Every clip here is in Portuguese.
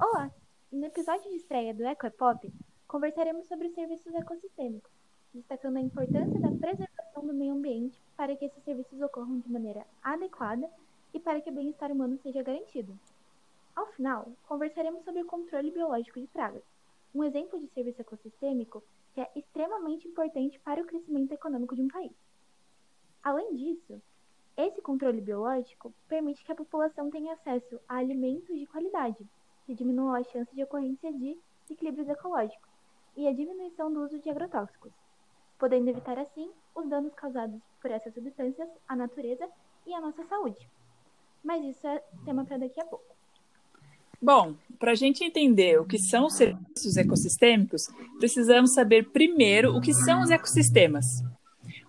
Olá! No episódio de estreia do EcoEpop, conversaremos sobre serviços ecossistêmicos, destacando a importância da preservação do meio ambiente para que esses serviços ocorram de maneira adequada e para que o bem-estar humano seja garantido. Ao final, conversaremos sobre o controle biológico de pragas, um exemplo de serviço ecossistêmico que é extremamente importante para o crescimento econômico de um país. Além disso, esse controle biológico permite que a população tenha acesso a alimentos de qualidade, que diminuam a chance de ocorrência de desequilíbrios ecológicos e a diminuição do uso de agrotóxicos, podendo evitar assim os danos causados por essas substâncias à natureza e à nossa saúde. Mas isso é tema para daqui a pouco. Bom, para a gente entender o que são os serviços ecossistêmicos, precisamos saber primeiro o que são os ecossistemas.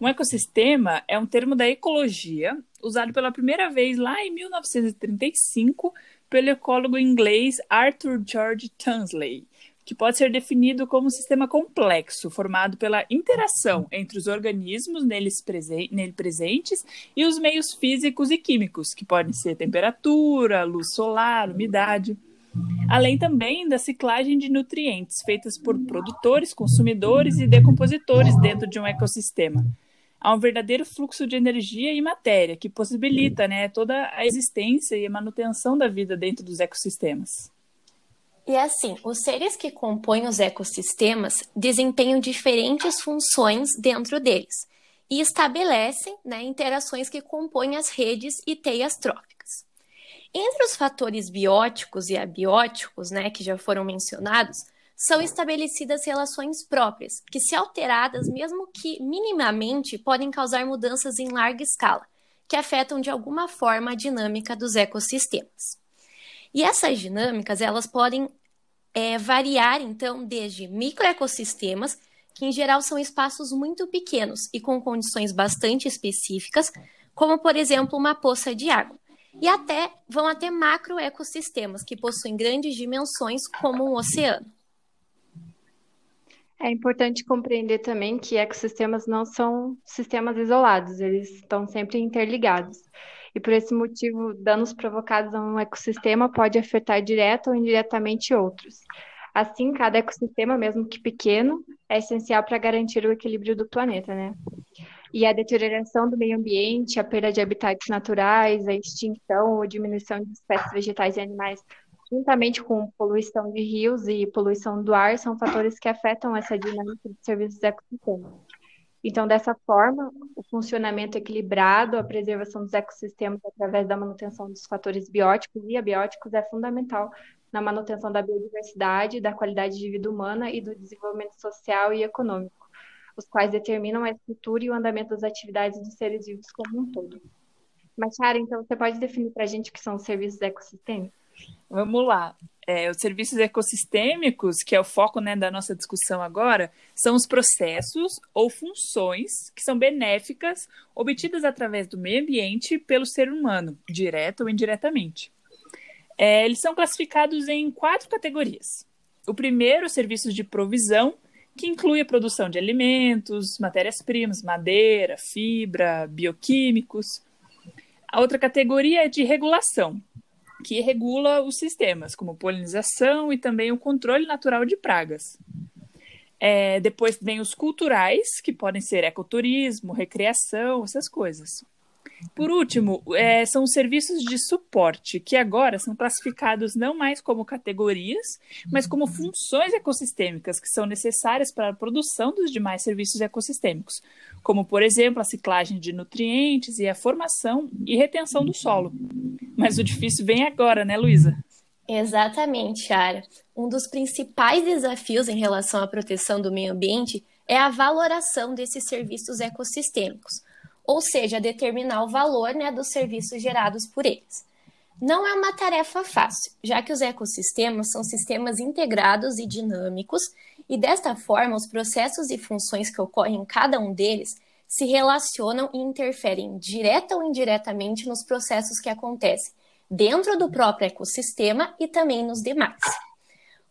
Um ecossistema é um termo da ecologia usado pela primeira vez lá em 1935 pelo ecólogo inglês Arthur George Tunsley, que pode ser definido como um sistema complexo, formado pela interação entre os organismos neles presen nele presentes e os meios físicos e químicos, que podem ser temperatura, luz solar, umidade. Além também da ciclagem de nutrientes feitas por produtores, consumidores e decompositores dentro de um ecossistema há um verdadeiro fluxo de energia e matéria que possibilita né, toda a existência e a manutenção da vida dentro dos ecossistemas. E assim, os seres que compõem os ecossistemas desempenham diferentes funções dentro deles e estabelecem né, interações que compõem as redes e teias tróficas. Entre os fatores bióticos e abióticos, né, que já foram mencionados, são estabelecidas relações próprias, que, se alteradas, mesmo que minimamente, podem causar mudanças em larga escala, que afetam de alguma forma a dinâmica dos ecossistemas. E essas dinâmicas elas podem é, variar, então, desde microecossistemas, que em geral são espaços muito pequenos e com condições bastante específicas, como, por exemplo, uma poça de água, e até vão até macroecossistemas, que possuem grandes dimensões, como um oceano. É importante compreender também que ecossistemas não são sistemas isolados, eles estão sempre interligados. E por esse motivo, danos provocados a um ecossistema pode afetar direto ou indiretamente outros. Assim, cada ecossistema, mesmo que pequeno, é essencial para garantir o equilíbrio do planeta, né? E a deterioração do meio ambiente, a perda de habitats naturais, a extinção ou diminuição de espécies vegetais e animais juntamente com poluição de rios e poluição do ar, são fatores que afetam essa dinâmica de serviços ecossistêmicos. Então, dessa forma, o funcionamento equilibrado, a preservação dos ecossistemas através da manutenção dos fatores bióticos e abióticos é fundamental na manutenção da biodiversidade, da qualidade de vida humana e do desenvolvimento social e econômico, os quais determinam a estrutura e o andamento das atividades dos seres vivos como um todo. Machara, então, você pode definir para a gente o que são os serviços ecossistêmicos? Vamos lá. É, os serviços ecossistêmicos, que é o foco né, da nossa discussão agora, são os processos ou funções que são benéficas obtidas através do meio ambiente pelo ser humano, direto ou indiretamente. É, eles são classificados em quatro categorias. O primeiro, serviços de provisão, que inclui a produção de alimentos, matérias-primas, madeira, fibra, bioquímicos. A outra categoria é de regulação, que regula os sistemas, como polinização e também o controle natural de pragas. É, depois vem os culturais, que podem ser ecoturismo, recreação, essas coisas. Por último, é, são os serviços de suporte, que agora são classificados não mais como categorias, mas como funções ecossistêmicas que são necessárias para a produção dos demais serviços ecossistêmicos, como, por exemplo, a ciclagem de nutrientes e a formação e retenção do solo. Mas o difícil vem agora, né, Luísa? Exatamente, Ara. Um dos principais desafios em relação à proteção do meio ambiente é a valoração desses serviços ecossistêmicos ou seja, determinar o valor né, dos serviços gerados por eles. Não é uma tarefa fácil, já que os ecossistemas são sistemas integrados e dinâmicos, e desta forma os processos e funções que ocorrem em cada um deles se relacionam e interferem direta ou indiretamente nos processos que acontecem dentro do próprio ecossistema e também nos demais.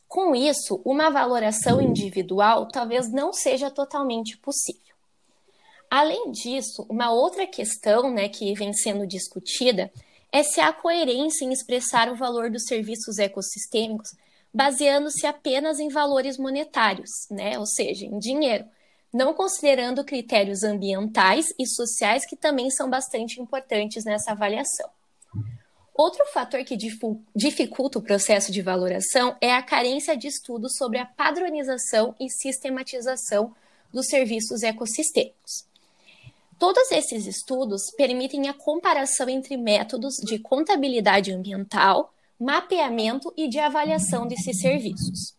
Com isso, uma valoração individual talvez não seja totalmente possível. Além disso, uma outra questão né, que vem sendo discutida é se há coerência em expressar o valor dos serviços ecossistêmicos baseando-se apenas em valores monetários, né? ou seja, em dinheiro, não considerando critérios ambientais e sociais que também são bastante importantes nessa avaliação. Outro fator que dificulta o processo de valoração é a carência de estudos sobre a padronização e sistematização dos serviços ecossistêmicos. Todos esses estudos permitem a comparação entre métodos de contabilidade ambiental, mapeamento e de avaliação desses serviços.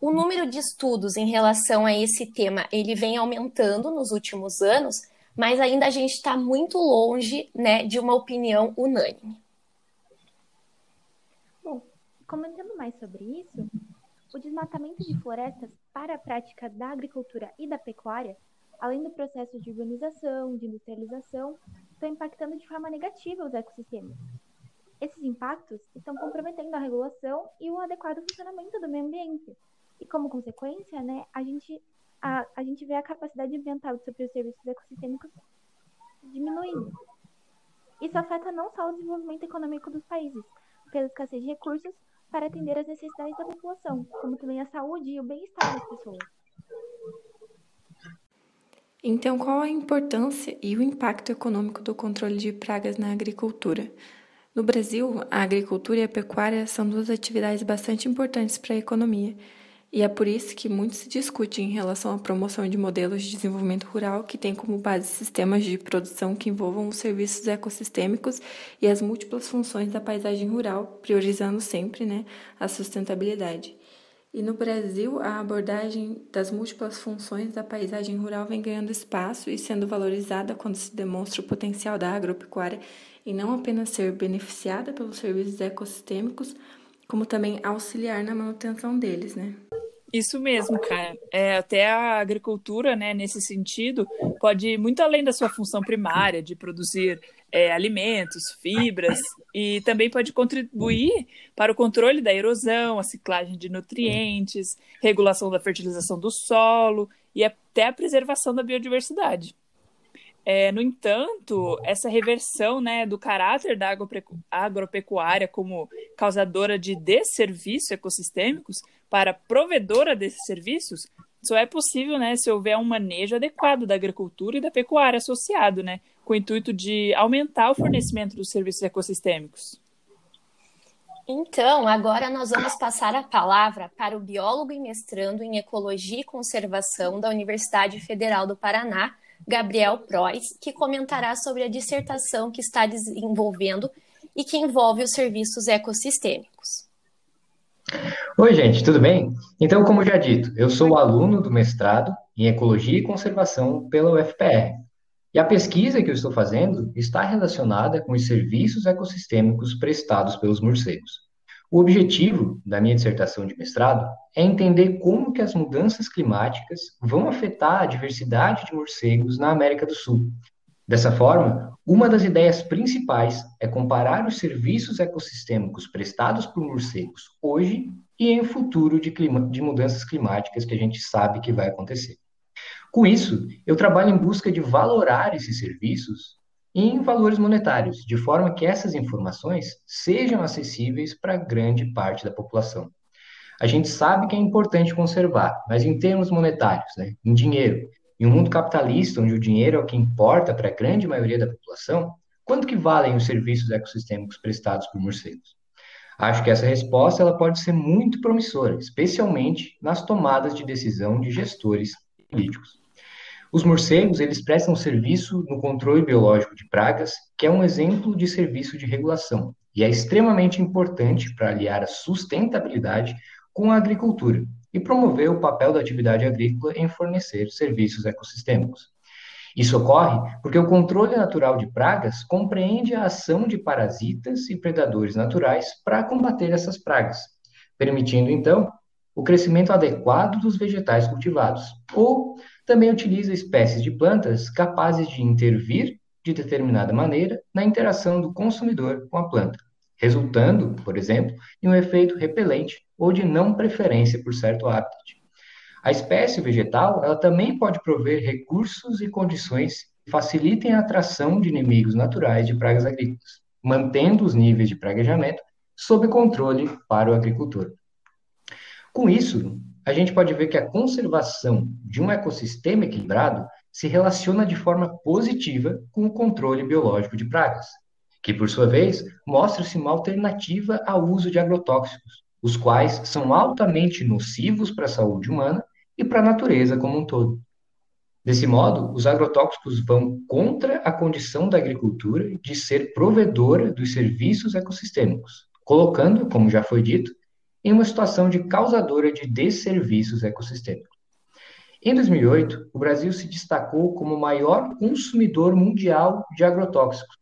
O número de estudos em relação a esse tema ele vem aumentando nos últimos anos, mas ainda a gente está muito longe né, de uma opinião unânime. Bom, comentando mais sobre isso, o desmatamento de florestas para a prática da agricultura e da pecuária, além do processo de urbanização, de industrialização, estão impactando de forma negativa os ecossistemas. Esses impactos estão comprometendo a regulação e o adequado funcionamento do meio ambiente. E como consequência, né, a gente, a, a gente vê a capacidade ambiental de suprir os serviços ecossistêmicos diminuindo. Isso afeta não só o desenvolvimento econômico dos países, pela escassez de recursos para atender às necessidades da população, como também a saúde e o bem-estar das pessoas. Então, qual a importância e o impacto econômico do controle de pragas na agricultura? No Brasil, a agricultura e a pecuária são duas atividades bastante importantes para a economia, e é por isso que muito se discute em relação à promoção de modelos de desenvolvimento rural que têm como base sistemas de produção que envolvam os serviços ecossistêmicos e as múltiplas funções da paisagem rural, priorizando sempre né, a sustentabilidade. E no Brasil, a abordagem das múltiplas funções da paisagem rural vem ganhando espaço e sendo valorizada quando se demonstra o potencial da agropecuária e não apenas ser beneficiada pelos serviços ecossistêmicos, como também auxiliar na manutenção deles, né? Isso mesmo, cara. É, até a agricultura, né, nesse sentido, pode ir muito além da sua função primária de produzir é, alimentos, fibras, e também pode contribuir para o controle da erosão, a ciclagem de nutrientes, regulação da fertilização do solo e até a preservação da biodiversidade. É, no entanto, essa reversão né, do caráter da agropecuária como causadora de desserviços ecossistêmicos para provedora desses serviços só é possível né, se houver um manejo adequado da agricultura e da pecuária associado, né, com o intuito de aumentar o fornecimento dos serviços ecossistêmicos. Então, agora nós vamos passar a palavra para o biólogo e mestrando em Ecologia e Conservação da Universidade Federal do Paraná, Gabriel Prois, que comentará sobre a dissertação que está desenvolvendo e que envolve os serviços ecossistêmicos. Oi, gente, tudo bem? Então, como já dito, eu sou aluno do mestrado em Ecologia e Conservação pela UFPR. E a pesquisa que eu estou fazendo está relacionada com os serviços ecossistêmicos prestados pelos morcegos. O objetivo da minha dissertação de mestrado é entender como que as mudanças climáticas vão afetar a diversidade de morcegos na América do Sul. Dessa forma, uma das ideias principais é comparar os serviços ecossistêmicos prestados por morcegos hoje e em futuro de, clima, de mudanças climáticas que a gente sabe que vai acontecer. Com isso, eu trabalho em busca de valorar esses serviços em valores monetários, de forma que essas informações sejam acessíveis para grande parte da população. A gente sabe que é importante conservar, mas em termos monetários, né, em dinheiro, em um mundo capitalista onde o dinheiro é o que importa para a grande maioria da população, quanto que valem os serviços ecossistêmicos prestados por morcegos? Acho que essa resposta ela pode ser muito promissora, especialmente nas tomadas de decisão de gestores políticos. Os morcegos, eles prestam serviço no controle biológico de pragas, que é um exemplo de serviço de regulação, e é extremamente importante para aliar a sustentabilidade com a agricultura e promover o papel da atividade agrícola em fornecer serviços ecossistêmicos. Isso ocorre porque o controle natural de pragas compreende a ação de parasitas e predadores naturais para combater essas pragas, permitindo então o crescimento adequado dos vegetais cultivados, ou também utiliza espécies de plantas capazes de intervir de determinada maneira na interação do consumidor com a planta, resultando, por exemplo, em um efeito repelente ou de não preferência por certo hábitat. A espécie vegetal ela também pode prover recursos e condições que facilitem a atração de inimigos naturais de pragas agrícolas, mantendo os níveis de praguejamento sob controle para o agricultor. Com isso, a gente pode ver que a conservação de um ecossistema equilibrado se relaciona de forma positiva com o controle biológico de pragas, que, por sua vez, mostra-se uma alternativa ao uso de agrotóxicos, os quais são altamente nocivos para a saúde humana e para a natureza como um todo. Desse modo, os agrotóxicos vão contra a condição da agricultura de ser provedora dos serviços ecossistêmicos, colocando, como já foi dito, em uma situação de causadora de desserviços ecossistêmicos. Em 2008, o Brasil se destacou como o maior consumidor mundial de agrotóxicos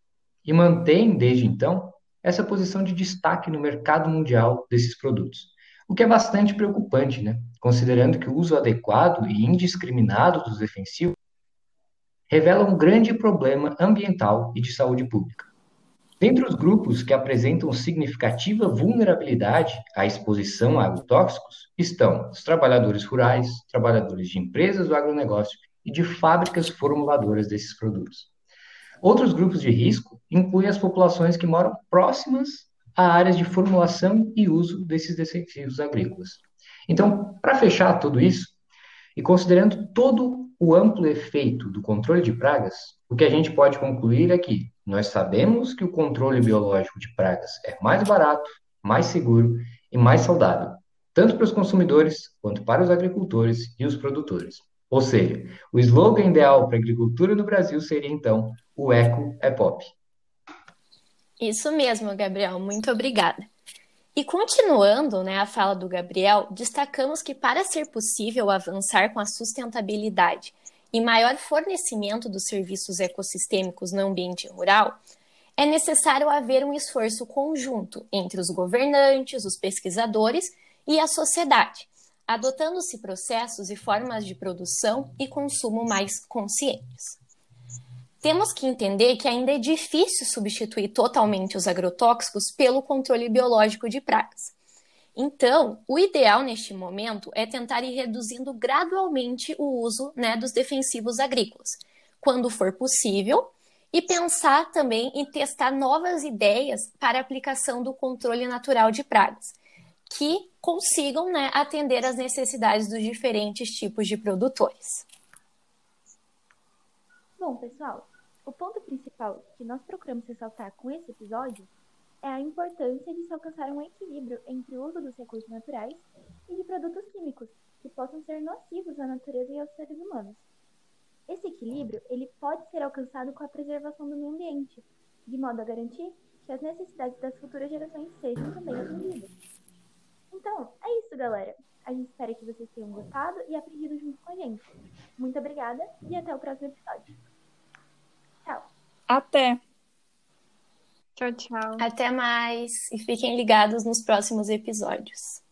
e mantém, desde então, essa posição de destaque no mercado mundial desses produtos. O que é bastante preocupante, né? considerando que o uso adequado e indiscriminado dos defensivos revela um grande problema ambiental e de saúde pública. Dentre os grupos que apresentam significativa vulnerabilidade à exposição a agrotóxicos estão os trabalhadores rurais, trabalhadores de empresas do agronegócio e de fábricas formuladoras desses produtos. Outros grupos de risco incluem as populações que moram próximas a áreas de formulação e uso desses defensivos agrícolas. Então, para fechar tudo isso, e considerando todo o amplo efeito do controle de pragas, o que a gente pode concluir é que nós sabemos que o controle biológico de pragas é mais barato, mais seguro e mais saudável, tanto para os consumidores quanto para os agricultores e os produtores. Ou seja, o slogan ideal para a agricultura no Brasil seria então: o eco é pop. Isso mesmo, Gabriel, muito obrigada. E continuando né, a fala do Gabriel, destacamos que para ser possível avançar com a sustentabilidade e maior fornecimento dos serviços ecossistêmicos no ambiente rural, é necessário haver um esforço conjunto entre os governantes, os pesquisadores e a sociedade, adotando-se processos e formas de produção e consumo mais conscientes. Temos que entender que ainda é difícil substituir totalmente os agrotóxicos pelo controle biológico de pragas. Então, o ideal neste momento é tentar ir reduzindo gradualmente o uso né, dos defensivos agrícolas, quando for possível, e pensar também em testar novas ideias para aplicação do controle natural de pragas, que consigam né, atender às necessidades dos diferentes tipos de produtores. Bom, pessoal, o ponto principal que nós procuramos ressaltar com esse episódio é a importância de se alcançar um equilíbrio entre o uso dos recursos naturais e de produtos químicos que possam ser nocivos à natureza e aos seres humanos. Esse equilíbrio ele pode ser alcançado com a preservação do meio ambiente, de modo a garantir que as necessidades das futuras gerações sejam também atendidas. Então, é isso, galera. A gente espera que vocês tenham gostado e aprendido junto com a gente. Muito obrigada e até o próximo episódio. Tchau. Até! Tchau, tchau. Até mais e fiquem ligados nos próximos episódios.